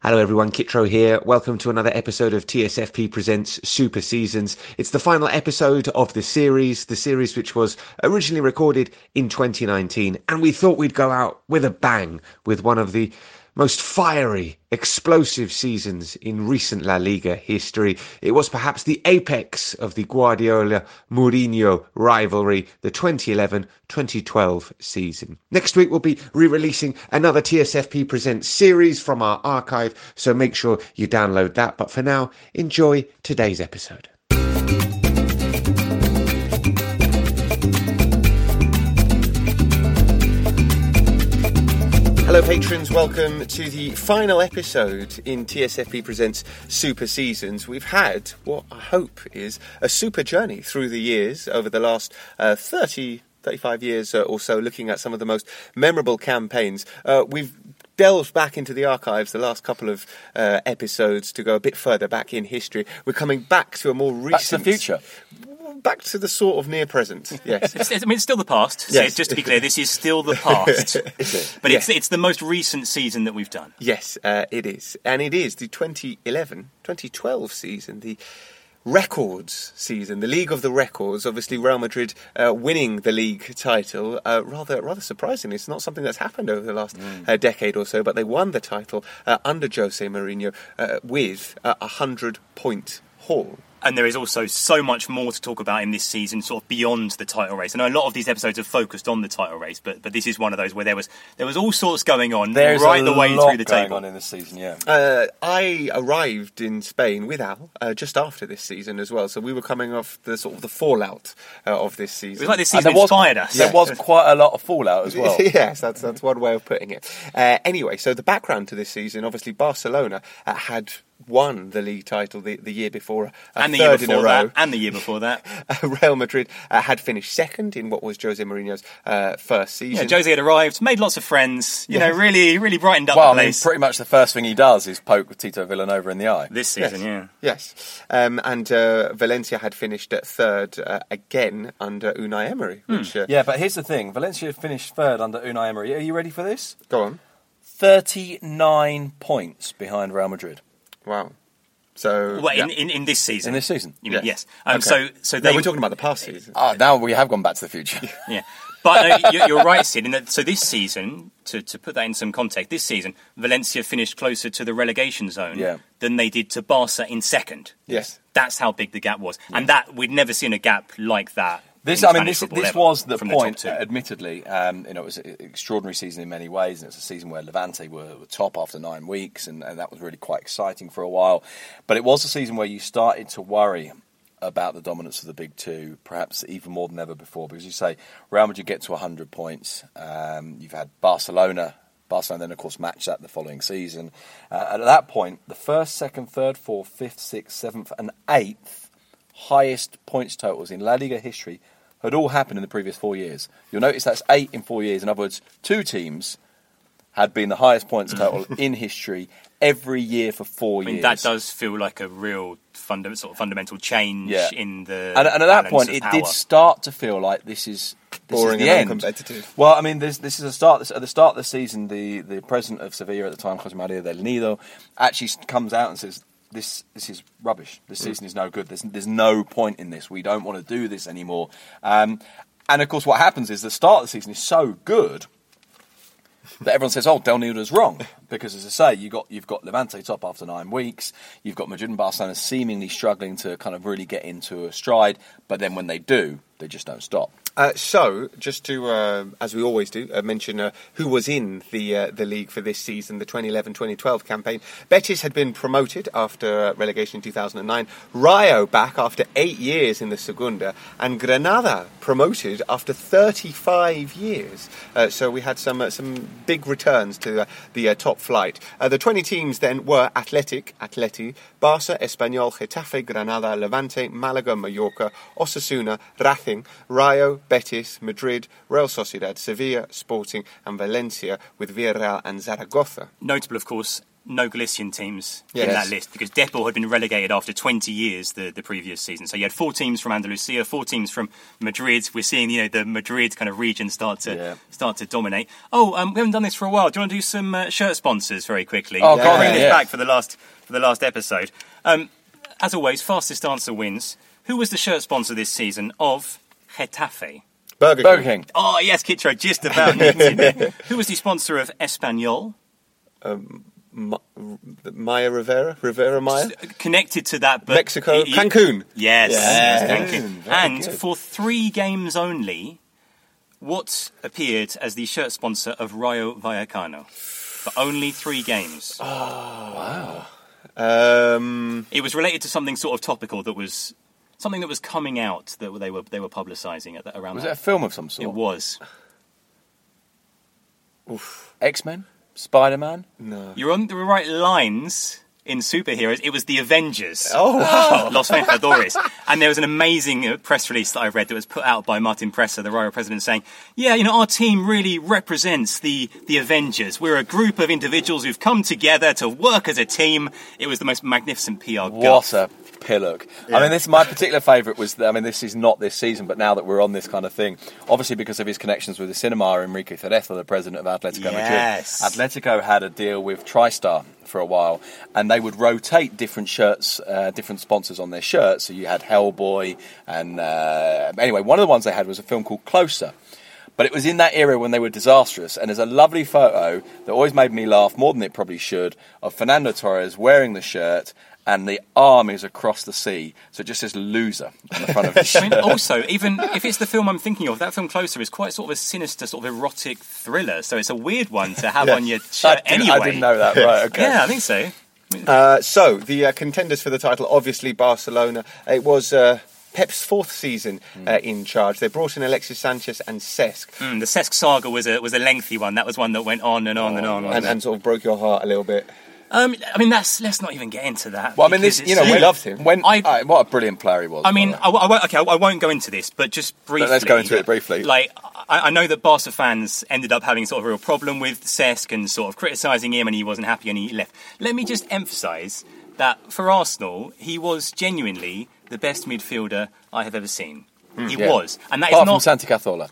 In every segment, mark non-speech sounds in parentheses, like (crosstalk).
Hello everyone, Kitro here. Welcome to another episode of TSFP Presents Super Seasons. It's the final episode of the series, the series which was originally recorded in 2019, and we thought we'd go out with a bang with one of the most fiery, explosive seasons in recent La Liga history. It was perhaps the apex of the Guardiola Mourinho rivalry, the 2011 2012 season. Next week, we'll be re releasing another TSFP Presents series from our archive, so make sure you download that. But for now, enjoy today's episode. Hello, patrons. Welcome to the final episode in TSFP Presents Super Seasons. We've had what I hope is a super journey through the years over the last uh, 30, 35 years uh, or so, looking at some of the most memorable campaigns. Uh, we've delved back into the archives the last couple of uh, episodes to go a bit further back in history. We're coming back to a more recent. Back to the future. Back to the sort of near present, (laughs) yes. It's, I mean, it's still the past. So Yes. just to be clear, this is still the past. (laughs) It? But it's Yes. it's the most recent season that we've done. Yes, uh, it is. And it is the 2011 2012 season, the records season, the League of the Records. Obviously, Real Madrid uh, winning the league title. Uh, rather, rather surprising. It's not something that's happened over the last uh, decade or so, but they won the title uh, under Jose Mourinho uh, with a 100 point haul. And there is also so much more to talk about in this season, sort of beyond the title race. I know a lot of these episodes have focused on the title race, but but this is one of those where there was there was all sorts going on There's right a the way lot through the going table. on in this season. Yeah. Uh, I arrived in Spain with Al uh, just after this season as well, so we were coming off the sort of the fallout uh, of this season. It was like this season there was inspired us. there was quite a lot of fallout as well. (laughs) yes, that's that's one way of putting it. Uh, anyway, so the background to this season, obviously, Barcelona uh, had won the league title the, the year before, a and the year third in a before row. that, and the year before that. (laughs) Uh, Real Madrid uh, had finished second in what was Jose Mourinho's uh, first Yeah, season. Jose had arrived, made lots of friends. You know, really, really brightened up Well, the I mean, pretty much the first thing he does is poke Tito Vilanova in the eye. this season. Yeah. Yes, um, and uh, Valencia had finished at third uh, again under Unai Emery. Hmm. Which uh, Yeah, but here's the thing: Valencia finished third under Unai Emery. Are you ready for this? go on, Thirty-nine points behind Real Madrid wow. So Well, in, yeah. in, in this season. in this season. You mean, Yes. yes. Um, Okay. So, so no, we're talking about the past season. Ah, now we have gone back to the future. (laughs) Yeah, but uh, you're, you're right, Sid. In that, so this season, to, to put that in some context, this season Valencia finished closer to the relegation zone Yeah. than they did to Barca in second. Yes. That's how big the gap was, and that we'd never seen a gap like that. This, I mean, this, this was the point. The admittedly, um, you know, it was an extraordinary season in many ways, and it's a season where Levante were, were top after nine weeks, and, and that was really quite exciting for a while. But it was a season where you started to worry about the dominance of the big two, perhaps even more than ever before, because you say Real Madrid get to 100 points. Um, you've had Barcelona. Barcelona then, of course, matched that the following season. Uh, and at that point, the first, second, third, fourth, fifth, sixth, seventh, and eighth highest points totals in La Liga history had all happened in the previous four years. You'll notice that's eight in four years. In other words, two teams had been the highest points total (laughs) in history every year for four I mean, years. that does feel like a real funda- sort of fundamental change Yeah. in the. and, and at that point, it power. did start to feel like this is this Boring is the and end. uncompetitive. Well, I mean, this, this is a start. At the start of the season, the, the president of Sevilla at the time, Jose Maria del Nido, actually comes out and says, "This this is rubbish. This season is no good. There's there's no point in this. We don't want to do this anymore." Um, and of course, what happens is the start of the season is so good that everyone says, "Oh, Del Nido's wrong." Because, as I say, you got you've got Levante top after nine weeks. You've got Madrid and Barcelona seemingly struggling to kind of really get into a stride, but then when they do, they just don't stop. Uh, so, just to, uh, as we always do, uh, mention uh, who was in the uh, the league for this season, the 2011-2012 campaign. Betis had been promoted after uh, relegation in 2009. Rayo back after eight years in the Segunda, and Granada promoted after 35 years. So we had some some big returns to the uh, top flight. Uh, the 20 teams then were Athletic, Atleti, Barca, Espanyol, Getafe, Granada, Levante, Malaga, Mallorca, Osasuna, Racing, Rayo, Betis, Madrid, Real Sociedad, Sevilla, Sporting, and Valencia, with Villarreal and Zaragoza. Notable, of course, no Galician teams in that list because Depor had been relegated after 20 years the, the previous season. So you had four teams from Andalusia, four teams from Madrid. We're seeing you know the Madrid kind of region start to Yeah. start to dominate. Oh, um, we haven't done this for a while. Do you want to do some uh, shirt sponsors very quickly? Oh, We'll bring this yeah. back for the last for the last episode. Um, as always, fastest answer wins. Who was the shirt sponsor this season of Getafe? Burger, Burger King. Oh yes, Kitro, just about nicked it there. Who was the sponsor of Espanyol? Ma- Maya Riviera, Riviera Maya, connected to that, but Mexico, he- he- Cancun. Yes, Yes. Cancun. And good. for three games only, what appeared as the shirt sponsor of Rayo Vallecano? For only three games. oh Um, It was related to something sort of topical that was something that was coming out that they were they were publicising at the, around. Was it that. a film of some sort? It was. X Men, Spider Man. no. You're on the right lines in superheroes. It was the Avengers. Oh, wow. Los Vengadores. and there was an amazing uh, press release that I read that was put out by Martín Presa, the royal president, saying, "Yeah, you know, our team really represents the the Avengers. We're a group of individuals who've come together to work as a team." It was the most magnificent PR. What guff. a pillock. I mean, this my particular favourite was. I mean, this is not this season, but now that we're on this kind of thing, obviously because of his connections with the cinema, Enrique Cerezo, the president of Atletico Yes. Madrid. Atletico had a deal with TriStar for a while, and they would rotate different shirts, uh, different sponsors on their shirts. So you had Hellboy, and uh, anyway, one of the ones they had was a film called Closer. But it was in that era when they were disastrous, and there's a lovely photo that always made me laugh more than it probably should of Fernando Torres wearing the shirt, and the arm is across the sea, so it just says "loser" on the front of his (laughs) I shirt. mean, also, even if it's the film I'm thinking of, that film Closer is quite sort of a sinister, sort of erotic thriller. So it's a weird one to have (laughs) on your I shirt didn't, anyway. I didn't know that. Right? Okay. Yeah, I think so. Uh, so the uh, contenders for the title, obviously Barcelona. It was uh, Pep's fourth season uh, in charge. They brought in Alexis Sanchez and Cesc, Mm, the Cesc saga was a was a lengthy one. That was one that went on and on and on. and, and sort of broke your heart a little bit. um, I mean, that's let's not even get into that. Well, I mean, this you know, we loved him. When I- uh, what a brilliant player he was. I mean. I, I won't- okay, I, I won't go into this, but just briefly. let's go into it briefly. Like, I, I know that Barca fans ended up having sort of a real problem with Cesc and sort of criticising him, and he wasn't happy and he left. Let me just emphasise that for Arsenal, he was genuinely the best midfielder I have ever seen. He Yeah. was, and that is apart not from Santi Cazorla.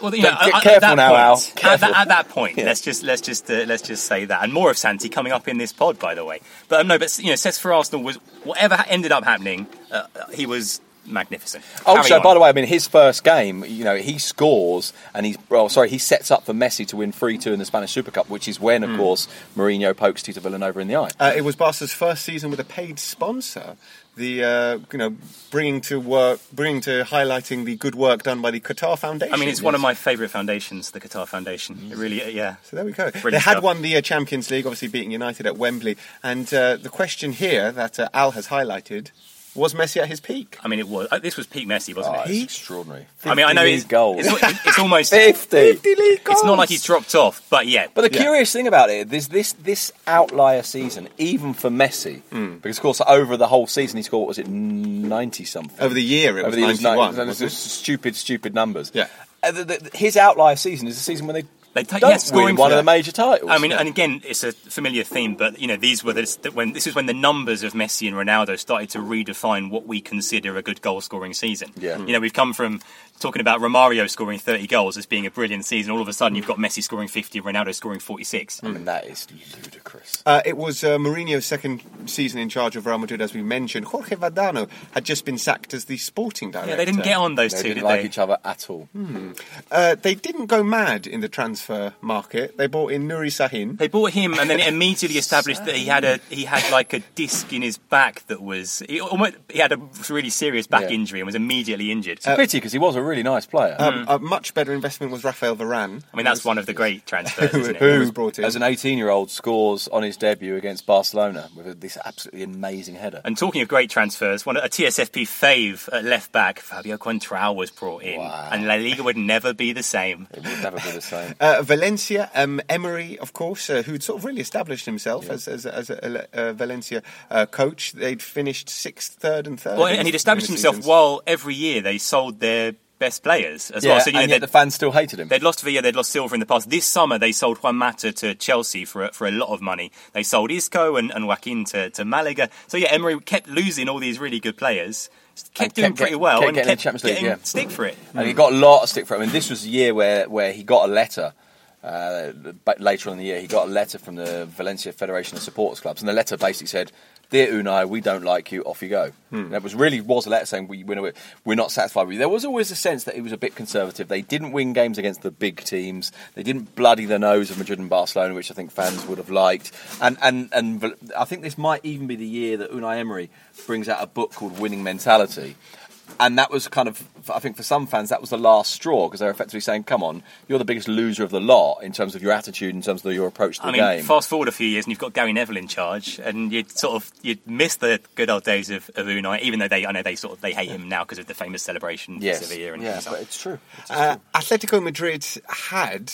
Well, you know, Get at- at careful that now, point, Al. At that, at that point, Yeah. let's just let's just uh, let's just say that, and more of Santi coming up in this pod, by the way. But um, no, but you know, Cesc for Arsenal was whatever ended up happening, uh, he was magnificent. Also, by the way, I mean his first game, you know, he scores and he's well, sorry, he sets up for Messi to win three two in the Spanish Super Cup, which is when, of Hmm. course, Mourinho pokes Tito Vilanova in the eye. Uh, it was Barca's first season with a paid sponsor. The uh, you know bringing to work, bringing to highlighting the good work done by the Qatar Foundation. I mean, it's one of my favourite foundations, the Qatar Foundation. It really, uh, yeah. So there we go. Brilliant they had stuff. won the uh, Champions League, obviously beating United at Wembley. And uh, the question here that uh, Al has highlighted was Messi at his peak? I mean, it was. Uh, this was peak Messi, wasn't Oh, it? it's extraordinary. I mean, I know 50 it's, goals. it's, it's almost. 50. (laughs) 50 league goals. It's not like he's dropped off, but yeah. But the Yeah. curious thing about it, this this this outlier season, even for Messi, Hmm. because of course over the whole season he scored what was it ninety something Over the year, it over was the year it 91. 90, and it's wasn't just stupid stupid numbers. Yeah. Uh, the, the, his outlier season is the season when they, They ta- don't yeah, scoring win one of the major titles. I mean, and again, it's a familiar theme, but you know, these were the, when this is when the numbers of Messi and Ronaldo started to redefine what we consider a good goal-scoring season. Yeah. you know, we've come from talking about Romario scoring 30 goals as being a brilliant season. All of a sudden, you've got Messi scoring 50, Ronaldo scoring 46. I mean, that is ludicrous. Uh, it was uh, Mourinho's second season in charge of Real Madrid, as we mentioned, Jorge Valdano had just been sacked as the sporting director. Yeah, they didn't get on those They two, didn't did like they? each other at all. Uh, they didn't go mad in the transfer market. They bought in Nuri Sahin. They bought him, and then it immediately established that he had a he had like a disc in his back that was he, almost, he had a really serious back Yeah. injury and was immediately injured. It's a pity because he was a really nice player. Um, A much better investment was Rafael Varane. I mean, that's one of the great (laughs) transfers, isn't it? who was brought in. As an 18 year old scores on his debut against Barcelona with this absolutely amazing header. And talking of great transfers, one a TSFP fave at left back, Fabio Coentrao was brought in, Wow. and La Liga would never be the same. It would never be the same. (laughs) Uh, Valencia, um, Emery, of course, uh, who'd sort of really established himself as, as, a- as a, a Valencia uh, coach. They'd finished sixth, third, and third. Well, and he'd established himself seasons. while every year they sold their best players as yeah, well. So you know, and yet the fans still hated him. They'd lost Villa, they'd lost Silva in the past. This summer, they sold Juan Mata to Chelsea for a, for a lot of money. They sold Isco and, and Joaquin to, to Malaga. So yeah, Emery kept losing all these really good players, kept And doing pretty well, kept and getting kept Champions League, getting yeah. stick for it. and he got a lot of stick for it. I mean, this was the year where, where he got a letter. Uh, later on in the year, he got a letter from the Valencia Federation of Supporters Clubs, and the letter basically said, "Dear Unai, we don't like you. Off you go." And That was really was a letter saying we we're, we're not satisfied with you. There was always a sense that he was a bit conservative. They didn't win games against the big teams. They didn't bloody the nose of Madrid and Barcelona, which I think fans would have liked. And and and I think this might even be the year that Unai Emery brings out a book called Winning Mentality and that was kind of I think for some fans that was the last straw because they're effectively saying, "Come on, you're the biggest loser of the lot in terms of your attitude, in terms of your approach to the I mean, game." fast forward a few years and you've got Gary Neville in charge, and you'd sort of you'd miss the good old days of, of Unai, even though they I know they sort of they hate him now because of the famous celebration for yes, Sevilla and yeah, and stuff. but it's true. It's Uh, Atletico Madrid had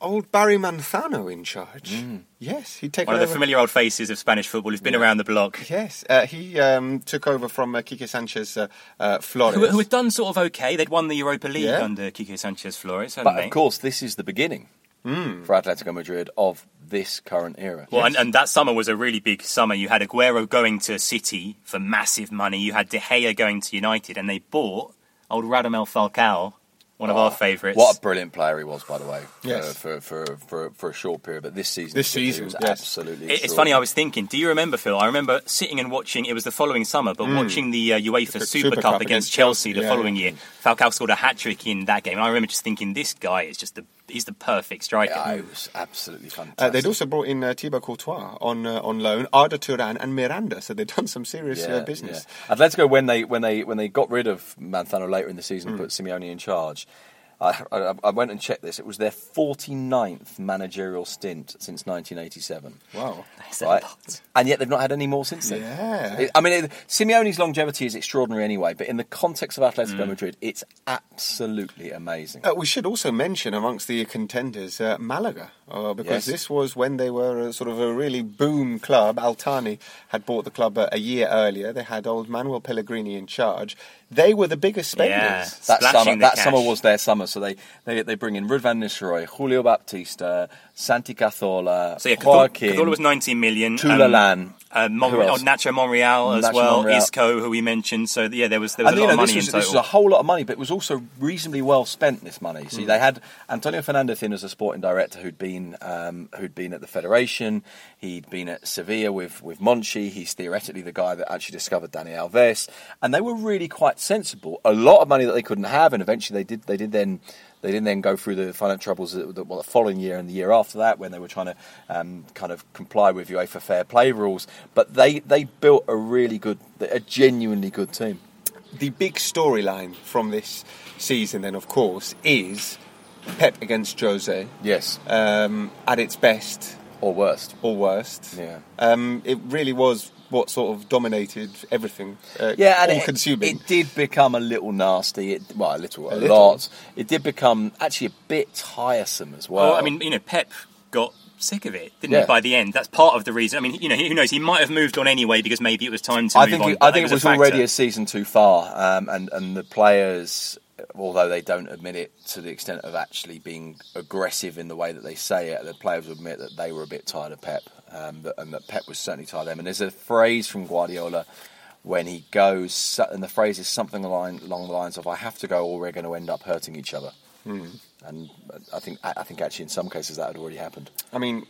old Barry Manzano in charge. Yes, he'd taken One of the familiar old faces of Spanish football who's been around the block. Yes, uh, he um, took over from uh, Quique Sanchez uh, uh, Flores. Who, who had done sort of okay. They'd won the Europa League Yeah. under Quique Sanchez Flores, but they? of course, this is the beginning for Atletico Madrid of this current era. Well, and, and that summer was a really big summer. You had Aguero going to City for massive money. You had De Gea going to United, and they bought old Radamel Falcao, one of our favourites. What a brilliant player he was, by the way, for, Yes. for, for, for, for a short period. But this season, This particularly season, was yes. absolutely. It- It's funny. I was thinking. Do you remember, Phil? I remember sitting and watching. It was the following summer, but watching the uh, UEFA The Super, Super Cup, Cup against against Chelsea, Chelsea, the yeah, following yeah. year. Falcao scored a hat trick in that game, and I remember just thinking, this guy is just the he's the perfect striker. Yeah, it was absolutely fantastic. Uh, they'd also brought in uh, Thibaut Courtois on uh, on loan, Arda Turan and Miranda, so they'd done some serious uh, business. Yeah. Atletico when they when they when they got rid of Manzano later in the season, Hmm. put Simeone in charge. I, I, I went and checked this. It was their 49th managerial stint since 1987. Wow. That's a Right, lot. and yet they've not had any more since then. Yeah. It- I mean, it, Simeone's longevity is extraordinary anyway, but in the context of Atletico Madrid, it's absolutely amazing. Uh, we should also mention amongst the contenders uh, Malaga, uh, because Yes. this was when they were a, sort of a really boom club. Al Thani had bought the club uh, a year earlier. They had old Manuel Pellegrini in charge. They were the biggest spenders. Yeah. that summer, that cash. summer was their summer, so they, they, they bring in Ruud van Nistelrooy, Julio Baptista, Santi Cazorla, So yeah, Joaquin, Cazorla was 19 million. Toulalan. Uh, Mon- oh. Nacho Monreal as Nacho well, Monreal. Isco, who we mentioned. So yeah, there was there was And a lot know, of money was, in this was a whole lot of money, but it was also reasonably well spent. This money. See, they had Antonio Fernandez in as a sporting director, who'd been um, who'd been at the federation. He'd been at Sevilla with with Monchi. He's theoretically the guy that actually discovered Dani Alves, and they were really quite sensible. A lot of money that they couldn't have, and eventually they did. They did then. They didn't then go through the financial troubles that, the, well, the following year and the year after that when they were trying to um, kind of comply with UEFA fair play rules. But they, they built a really good, a genuinely good team. The big storyline from this season, then, of course, is Pep against Jose Yes, um, at its best or worst. or worst. Yeah. Um, it really was what sort of dominated everything. Uh, Yeah, and all it, consuming. it did become a little nasty. It, well, a little, a, A little. lot. It did become actually a bit tiresome as well. Well, I mean, you know, Pep got sick of it, didn't Yeah. he? By the end, that's part of the reason. I mean, you know, who knows? He might have moved on anyway because maybe it was time to I move think on. it, I think it was, a already a season too far, um, and and the players, although they don't admit it to the extent of actually being aggressive in the way that they say it, the players admit that they were a bit tired of Pep, um, and that Pep was certainly tired of them. And there's a phrase from Guardiola when he goes, and the phrase is something along, along the lines of, "I have to go, or we're going to end up hurting each other." And I think I think actually in some cases that had already happened. I mean,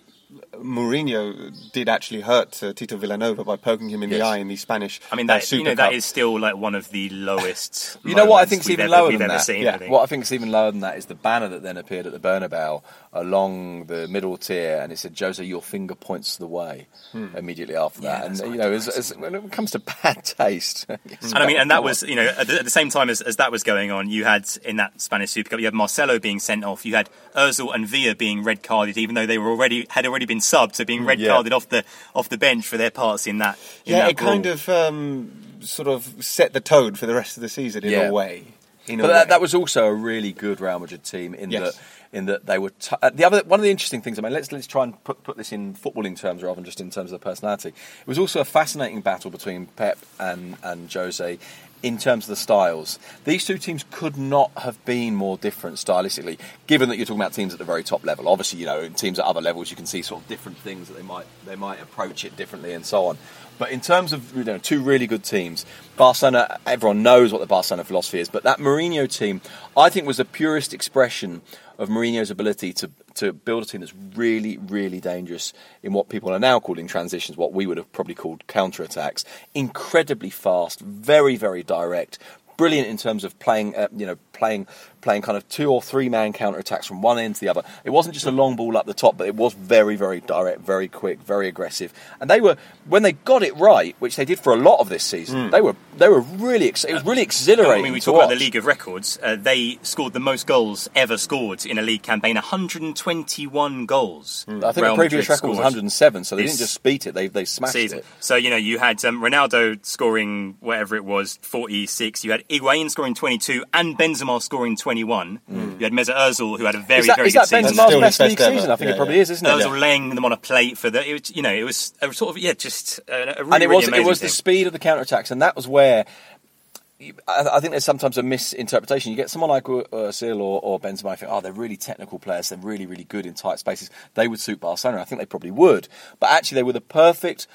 Mourinho did actually hurt uh, Tito Vilanova by poking him in the eye in the Spanish. I mean, uh, that Super you know that Cup. is still like one of the lowest. (laughs) You know what I moments think's we've even ever, lower than that? Seen, Yeah. I think. What I think is even lower than that is the banner that then appeared at the Bernabeu along the middle tier, and it said, "Jose, your finger points the way." Immediately after Yeah, that, and you know, as, as, when it comes to (laughs) bad taste, (laughs) And I mean, and that was, you know, at the, at the same time as, as that was going on, you had in that Spanish Super Cup, you had Marcelo being sent off, you had Özil and Villa being red carded, even though they were already had already been subbed, so being red Yeah. carded off the off the bench for their parts in that. In yeah, that it kind of um, sort of set the tone for the rest of the season in Yeah. a way. In a But that, way. that was also a really good Real Madrid team in Yes. that in that they were t- uh, the other one of the interesting things. I mean, let's let's try and put, put this in footballing terms rather than just in terms of the personality. It was also a fascinating battle between Pep and and Jose. In terms of the styles, these two teams could not have been more different stylistically. Given that you're talking about teams at the very top level, obviously, you know, in teams at other levels, you can see sort of different things that they might they might approach it differently and so on. But in terms of you know two really good teams, Barcelona, everyone knows what the Barcelona philosophy is. But that Mourinho team, I think, was the purest expression of Mourinho's ability to to build a team that's really, really dangerous in what people are now calling transitions, what we would have probably called counter attacks. Incredibly fast, very, very direct. Brilliant in terms of playing, uh, you know, playing, playing kind of two or three man counter attacks from one end to the other. It wasn't just a long ball up the top, but it was very, very direct, very quick, very aggressive. And they were, when they got it right, which they did for a lot of this season, they were, they were really, ex- it was really exhilarating. I mean, we talk about the. League of Records. Uh, they scored the most goals ever scored in a league campaign 121 goals. I think Real the previous Madrid record was 107, so they didn't just beat it; they they smashed season. it. So, you know, you had um, Ronaldo scoring whatever it was, 46. You had Higuain scoring 22 and Benzema scoring 21. You had Mesut Ozil, who had a very, Mm. Is that, very is good that season. Still Benzema's best best league ever. season? I think Yeah, it probably yeah. is, isn't it? Ozil laying them on a plate for the, it was, you know, it was a sort of, yeah, just a, a really, and it really was it amazing was the speed of the counter attacks, and that was where. I I think there's sometimes a misinterpretation. You get someone like Ozil or, or Benzema, you think, oh, they're really technical players. They're really, really good in tight spaces. They would suit Barcelona. I think they probably would. But actually, they were the perfect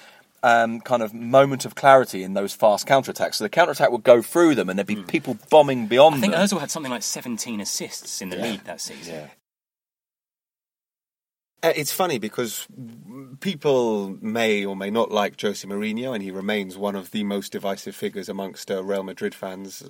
um, kind of moment of clarity in those fast counter attacks. So the counter attack would go through them, and there'd be people bombing beyond I think them. Ozil had something like 17 assists in the league that season. Yeah. Uh, It's funny because people may or may not like Jose Mourinho, and he remains one of the most divisive figures amongst uh, Real Madrid fans.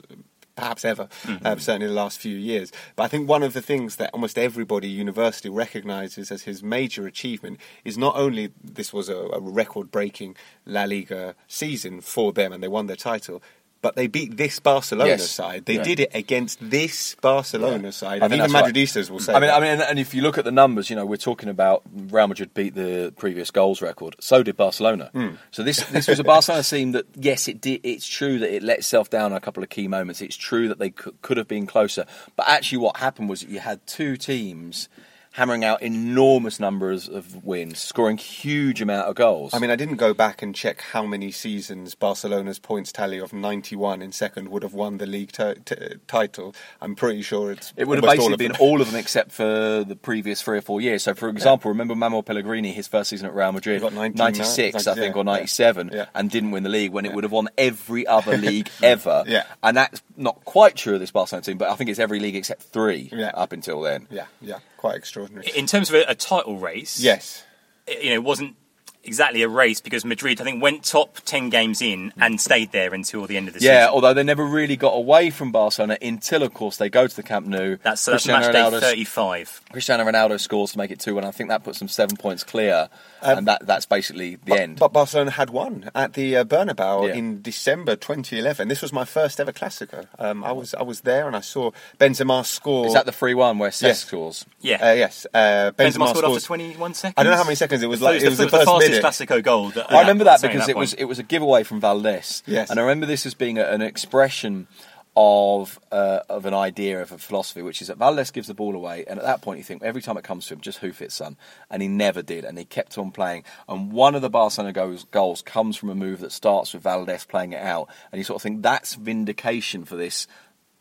Perhaps ever, uh, certainly the last few years. But I think one of the things that almost everybody universally recognises as his major achievement is not only this was a, a record-breaking La Liga season for them, and they won their title, but they beat this Barcelona Yes. side. They Yeah. did it against this Barcelona side, I and think even that's right. Madridistas will say. I mean, that. I mean, and if you look at the numbers, you know, we're talking about Real Madrid beat the previous goals record. So did Barcelona. Hmm. So this this was a Barcelona (laughs) team that, yes, it did. It's true that it let itself down a couple of key moments. It's true that they could, could have been closer. But actually, what happened was you had two teams hammering out enormous numbers of wins, scoring huge amount of goals. I mean, I didn't go back and check how many seasons Barcelona's points tally of 91 in second would have won the league t- t- title. I'm pretty sure it's It would have almost all basically been all of them except for the previous three or four years. So, for example, remember Manuel Pellegrini, his first season at Real Madrid, got 19, 96, I think, yeah, or 97, yeah. and didn't win the league when it would have won every other (laughs) league ever. Yeah. And that's not quite true of this Barcelona team, but I think it's every league except three Yeah. up until then. Yeah, yeah, quite extraordinary. In terms of a, a title race, yes. it- you know, it wasn't exactly a race because Madrid, I think, went top 10 games in and stayed there until the end of the Yeah, season. Yeah, although they never really got away from Barcelona until, of course, they go to the Camp Nou. That's, so that's Cristiano match day Ronaldo's- 35. Cristiano Ronaldo scores to make it 2 1. I think that puts them seven points clear, Um, and that, that's basically the But, end. but Barcelona had won at the uh, Bernabeu Yeah. in December 2011. This was my first ever Classico. Um, I was I was there and I saw Benzema score. Is that the 3 1 where Cesc Yes. scores? Yeah. Uh, yes, uh, Benzema, Benzema scored scores- after 21 seconds. I don't know how many seconds it was. It Like it was the, first fastest minute. Classico goal. That, I remember that because it was it was a giveaway from Valdés. Yes. and I remember this as being a, an expression of uh, of an idea of a philosophy, which is that Valdés gives the ball away, and at that point you think every time it comes to him, just hoof it, son. And he never did, and he kept on playing. And one of the Barcelona goals, goals comes from a move that starts with Valdés playing it out, and you sort of think that's vindication for this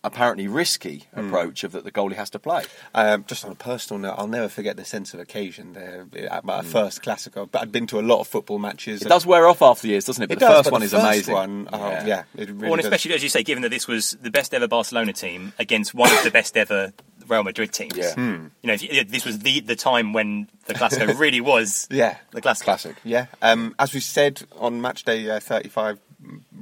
apparently risky Hmm. approach of that the goalie has to play. Um, just on a personal note, I'll never forget the sense of occasion there at Mm. my first Classico. But I'd been to a lot of football matches. It does wear off after years, doesn't it? But It the does, first but one the is first amazing. One, oh, yeah. it really Well, and does. especially as you say, given that this was the best ever Barcelona team against one of the best ever Real Madrid teams. Yeah. You know, you, this was the the time when the Clasico (laughs) really was Yeah. the Clasico. Classic. Yeah, um, as we said on match day uh, 35,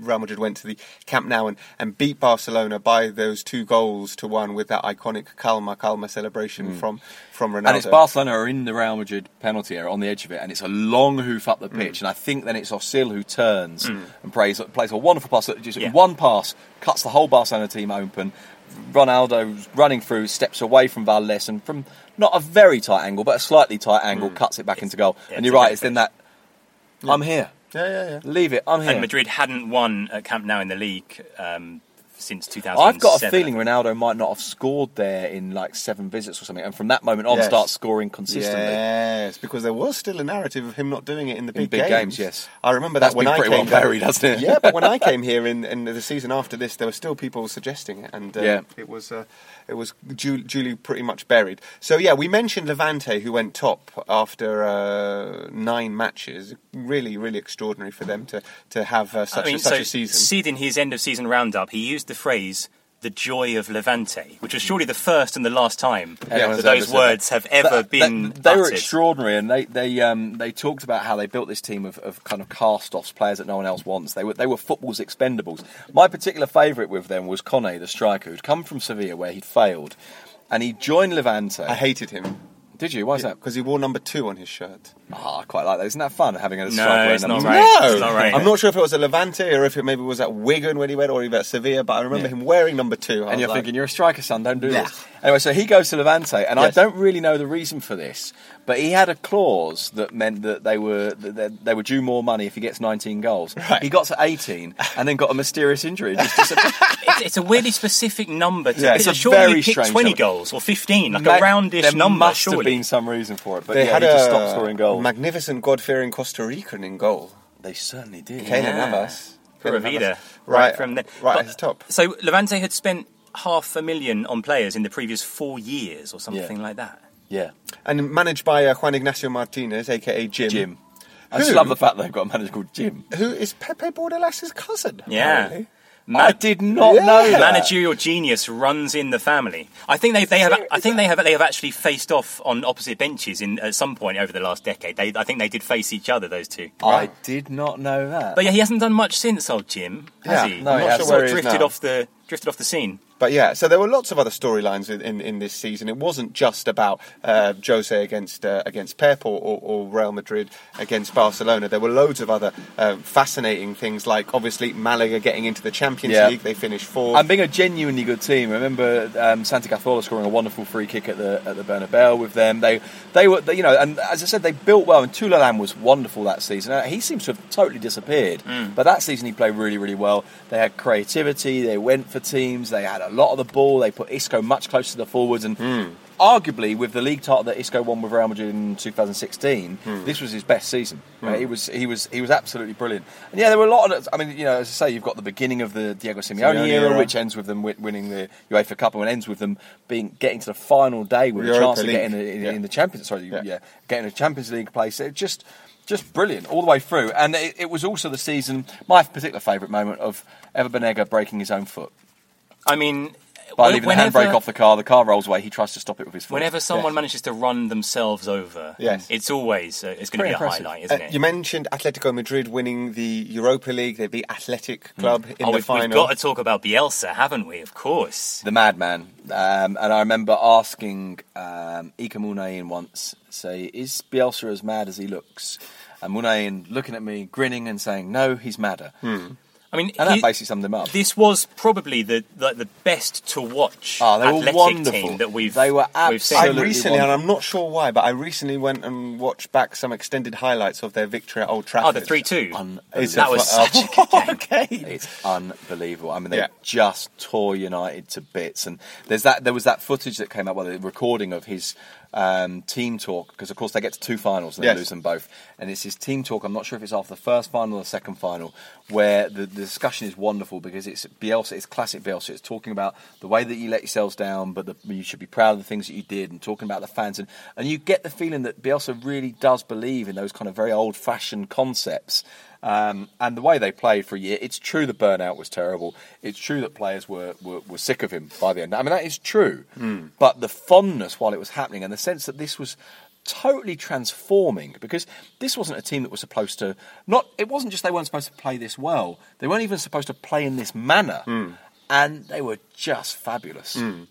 Real Madrid went to the Camp Nou and, and beat Barcelona by those two goals to one with that iconic Calma Calma celebration hmm. from from Ronaldo. And it's Barcelona are in the Real Madrid penalty area on the edge of it, and it's a long hoof up the hmm. pitch. And I think then it's Ozil who turns hmm. and plays, plays a wonderful pass. that Just Yeah. one pass cuts the whole Barcelona team open. Ronaldo running through, steps away from Valdes, and from not a very tight angle, but a slightly tight angle, cuts it back into goal. yeah, and you're right, it's then that. I'm here. Yeah, yeah, yeah. Leave it. I'm here. And Madrid hadn't won at Camp Nou in the league um, since 2007. I've got a feeling Ronaldo might not have scored there in like seven visits or something, and from that moment on, Yes. starts scoring consistently. Yes, because there was still a narrative of him not doing it in the big, big games, yes. I remember That's that when been I pretty came well down- buried, hasn't it? Yeah, but when I (laughs) came here in, in the season after this, there were still people suggesting it, and uh, Yeah. it was uh, it was du- duly pretty much buried. So yeah, we mentioned Levante, who went top after uh, nine matches. Really, really extraordinary for them to to have uh, such I mean, a, such so a season. Seeding his end of season roundup, he used the phrase "the joy of Levante," which was surely the first and the last time Anyone's that those said words have ever That- been. that- they were extraordinary, and they they um, they talked about how they built this team of, of kind of cast-offs, players that no one else wants. They were they were football's expendables. My particular favourite with them was Kone, the striker, who'd come from Sevilla where he'd failed, and he joined Levante. I hated him Did you? Why is that? because he wore number two on his shirt. Oh, I quite like that. Isn't that fun having a No, striker wearing it's number not right. No, It's not right. I'm not sure if it was at Levante or if it maybe was at Wigan when he went, or even at Sevilla. But I remember Yeah. him wearing number two. I And you're like, thinking, you're a striker, son, don't do Yeah. this. Anyway, so he goes to Levante, and I don't really know the reason for this, but he had a clause that meant that they were that they- were due more money if he gets 19 goals. Right. He got to 18 and then got a mysterious injury. Just. (laughs) It's, it's a weirdly specific number. To, Yeah, it's it's a surely very strange 20 number. goals or 15, like Ma- a roundish there number. must surely. have been some reason for it, but they yeah, had he just a stopped scoring goals. Magnificent, God-fearing Costa Rican in goal. they certainly did. Keylor Yeah. Navas. Pura vida, Navas. right, Right from the right but- at his top. So Levante had spent half a million on players in the previous four years or something Yeah. like that. Yeah, And managed by uh, Juan Ignacio Martinez, aka Jim. Jim. I just love the fact they've got a manager called Jim. Who is Pepe Bordalas' cousin. Yeah. apparently. I did not Yeah. know that. Managerial genius runs in the family. I think they, they have. I think they have. They have actually faced off on opposite benches in at some point over the last decade. They, I think they did face each other. Those two. I did not know that. But yeah, he hasn't done much since old Jim, has Yeah, he? no, I'm not hasn't. sure where Sort of he is drifted now. off the drifted off the scene. But yeah, so there were lots of other storylines in, in, in this season. It wasn't just about uh, Jose against uh, against Pep or, or, or Real Madrid against Barcelona. There were loads of other uh, fascinating things, like obviously Malaga getting into the Champions Yeah. League. They finished fourth. And being a genuinely good team. I remember um, Santi Cazorla scoring a wonderful free kick at the at the Bernabeu with them. They they were they, you know, and as I said, they built well. And Toulalan was wonderful that season. Uh, He seems to have totally disappeared, but that season he played really really well. They had creativity. They went for teams. They had a lot of the ball. They put Isco much closer to the forwards and. Hmm. Arguably, with the league title that Isco won with Real Madrid in 2016, hmm. this was his best season. Hmm. Right? He was he was he was absolutely brilliant. And yeah, there were a lot of. I mean, you know, as I say, you've got the beginning of the Diego Simeone, Simeone era, era. which ends with them winning the UEFA Cup and ends with them being getting to the final day with a Europa chance of getting in, in, Yeah. in the Champions. Sorry, yeah. Yeah. getting a Champions League place. It just just brilliant all the way through. And it, it was also the season. My particular favourite moment of Ever Banega breaking his own foot I mean, by when- leaving the handbrake off the car. The car rolls away. He tries to stop it with his foot. Whenever someone Yes. manages to run themselves over, Yes. it's always uh, it's going to Pretty be a impressive. highlight, Uh, isn't it? you mentioned Atletico Madrid winning the Europa League. They beat Athletic Club in oh, the we've, final. we've got to talk about Bielsa, haven't we? Of course. the madman. Um, and I remember asking um, Iker Muniain once, say, is Bielsa as mad as he looks? And Muniain looking at me, grinning and saying, no, he's madder. I mean, And that he- basically summed him up. this was probably the like the best to watch Oh, they were athletic wonderful. team that we've They were we've seen. I absolutely recently, and. I'm not sure why, but I recently went and watched back some extended highlights of their victory at Old Trafford. Oh, the three-two. It's That was fu- such a good (laughs) game. okay. It's unbelievable. I mean, they Yeah. just tore United to bits. And there's that. There was that footage that came out, well, the recording of his um, team talk, because of course they get to two finals and they Yes. lose them both. And it's his team talk. I'm not sure if it's after the first final or the second final, where the, the discussion is wonderful because it's Bielsa. It's classic Bielsa. It's talking about the way that you let yourselves down, but the, you should be proud of the things that you did, and talking about the fans. And and you get the feeling that Bielsa really does believe in those kind of very old-fashioned concepts. Um, and the way they played for a year, it's true the burnout was terrible. It's true that players were, were, were sick of him by the end. I mean, that is true. Hmm. But the fondness while it was happening and the sense that this was totally transforming because this wasn't a team that was supposed to not it wasn't just they weren't supposed to play this well they weren't even supposed to play in this manner hmm. and they were just fabulous hmm.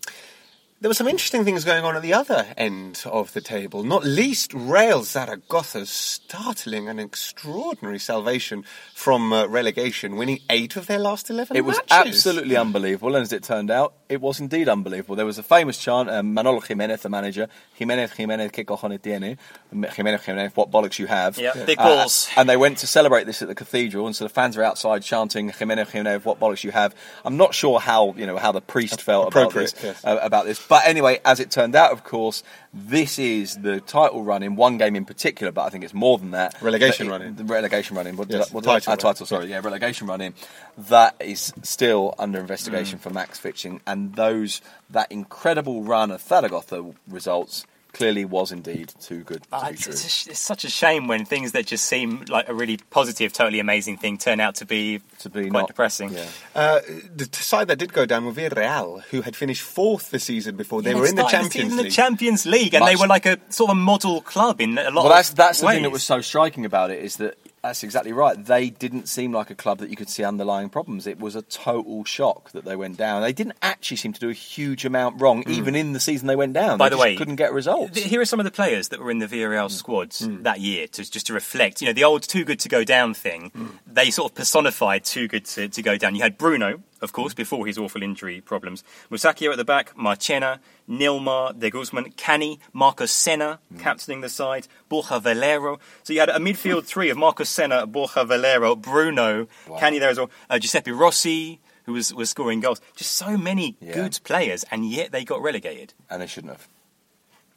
There were some interesting things going on at the other end of the table, not least Real Zaragoza's startling and extraordinary salvation from uh, relegation, winning eight of their last 11 It was absolutely unbelievable, and as it turned out, it was indeed unbelievable. There was a famous chant, um, Manolo Jimenez, the manager, Jimenez, Jimenez, que cojones tiene? Jimenez, Jimenez, what bollocks you have. Yep, Yeah. big Uh, balls. and they went to celebrate this at the cathedral, and so the fans were outside chanting Jimenez, Jimenez, what bollocks you have. I'm not sure how, you know, how the priest felt about Appropriate, this, yes. uh, about this. But anyway, as it turned out, of course, this is the title run in one game in particular, but I think it's more than that. Relegation run in. The relegation run in. What Yes, what title I- uh, title, sorry, yeah, relegation run in. That is still under investigation Mm. for match fixing, and those that incredible run of Zaragoza results clearly was indeed too good to be it's, true. it's, a it's such a shame when things that just seem like a really positive, totally amazing thing turn out to be To be quite not- depressing. Yeah. Uh, the side that did go down were Villarreal, who had finished fourth the season before. They Yeah, were in the started Champions in League. the Champions League, and they were like a sort of a model club in a lot Well, that's of that's the ways. thing that was so striking about it is that that's exactly right. They didn't seem like a club that you could see underlying problems. It was a total shock that they went down. They didn't actually seem to do a huge amount wrong, even in the season they went down. By They the way, couldn't get results. Th- Here are some of the players that were in the Villarreal Mm. squads that year, to, just to reflect. You know, the old too good to go down thing, Mm. they sort of personified too good to, to go down. You had Bruno, of course, before his awful injury problems. Musacchio at the back, Marchena, Nilmar, De Guzman, Cani, Marcos Senna Mm. captaining the side, Borja Valero. So you had a midfield three of Marcos Senna, Borja Valero, Bruno, Cani there as well, uh, Giuseppe Rossi. Who was, was scoring goals? Just so many Yeah. good players, and yet they got relegated. and they shouldn't have.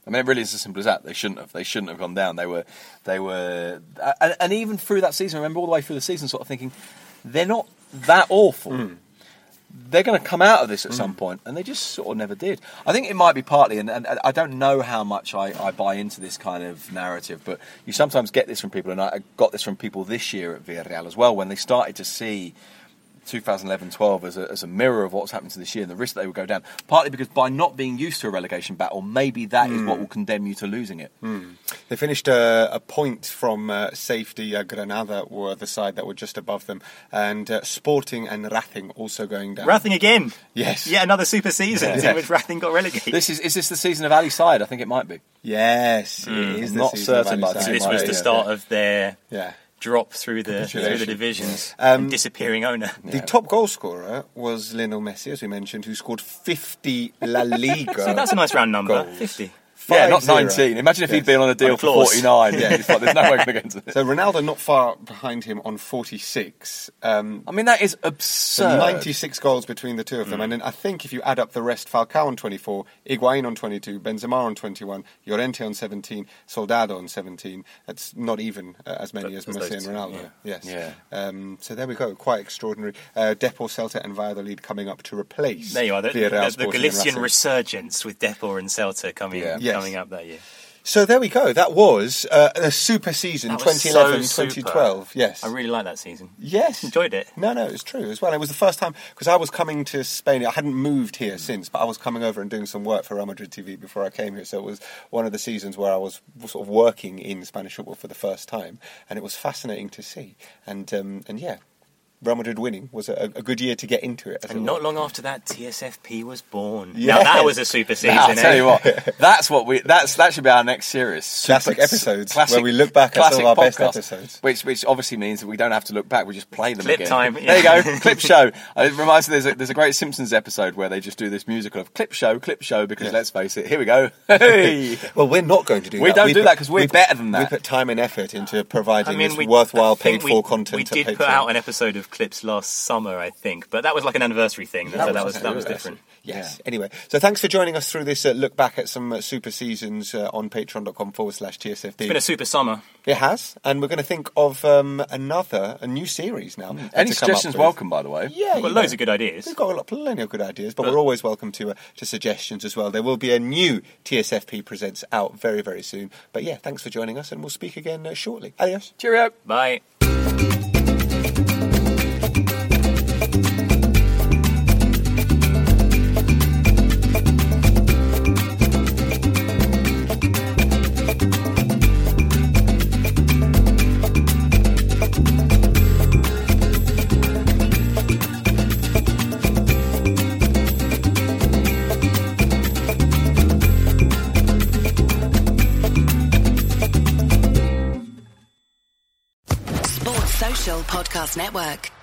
I mean, it really is as simple as that. They shouldn't have. They shouldn't have gone down. They were, they were, and, and even through that season, I remember all the way through the season, sort of thinking, they're not that awful. They're going to come out of this at some mm. point, and they just sort of never did. I think it might be partly, and, and I don't know how much I, I buy into this kind of narrative, but you sometimes get this from people, and I got this from people this year at Villarreal as well, when they started to see 2011-12 as a, as a mirror of what's happened to this year and the risk that they would go down. Partly because by not being used to a relegation battle, maybe that is what will condemn you to losing it. They finished uh, a point from uh, safety. Uh, Granada were the side that were just above them, and uh, Sporting and Racing also going down. Racing again. Yes. Yet another super season Yeah. in which Racing got relegated. This is is this the season of Ali Syed? I think it might be. Yes, it is the Not season of certain, but I so this was might, the yeah. start of their Yeah. Drop through the through the divisions Um, and disappearing owner. The top goal scorer was Lionel Messi, as we mentioned, who scored 50 La (laughs) Liga. So that's a nice round number. goals. Fifty. Yeah, not 5-0. 19. Imagine if he'd been on a deal On a for clause. 49. Yeah. (laughs) yeah. There's no way against it. So Ronaldo not far behind him on 46. Um, I mean, that is so absurd. 96 goals between the two of them. And then I think if you add up the rest, Falcao on 24, Higuain on 22, Benzema on 21, Llorente on 17, Soldado on 17. That's not even uh, as many as That's Messi and two, Ronaldo. Yes. Yeah. Um, so there we go. Quite extraordinary. Uh, Depor, Celta and Valladolid coming up to replace There you are. The, Villarreal, the, the Galician resurgence with Depor and Celta coming Yeah. Yes. Coming up that year. So there we go. That was uh, a super season, That 2011, so super. 2012. Yes. I really like that season. Yes. Enjoyed it. No, no, it's true as well. It was the first time because I was coming to Spain. I hadn't moved here since, but I was coming over and doing some work for Real Madrid TV before I came here. So it was one of the seasons where I was sort of working in Spanish football for the first time, and it was fascinating to see. And um, and yeah, Real Madrid winning was a, a good year to get into it. As it And not long after that, TSFP was born. Yes. Now that was a super (laughs) season. Now, I'll tell eh? you what, (laughs) that's what we. That's that should be our next series. Classic episodes, where we look back at some of classic our best episodes. Which, which obviously means that we don't have to look back. We just play them Clip again. time, There you go, clip show. (laughs) Uh, It reminds me. There's a, there's a great Simpsons episode where they just do this musical of clip show, clip show. Because Yes. let's face it, here we go. Hey. Well, we're not going to do We that. don't do put- that 'cause we're we- better than that. We put time and effort into providing I mean, this we, worthwhile, I paid-for content. We did put out an episode of clips last summer, I think, but that was like an anniversary thing. so that was that was different. Yes. Anyway, so thanks for joining us through this uh, look back at some uh, super seasons uh, on patreon.com forward slash TSFP. It's been a super summer. it has, and we're going to think of um, another, a new series now. uh, Any to come up suggestions welcome, by the way. Yeah, We've got loads know. of good ideas. We've got a lot, plenty of good ideas, but, we're always welcome to uh, to suggestions as well. There will be a new TSFP presents out very, very soon. But yeah, thanks for joining us, and we'll speak again uh, shortly. Adios. Cheerio. Bye. Podcast Network.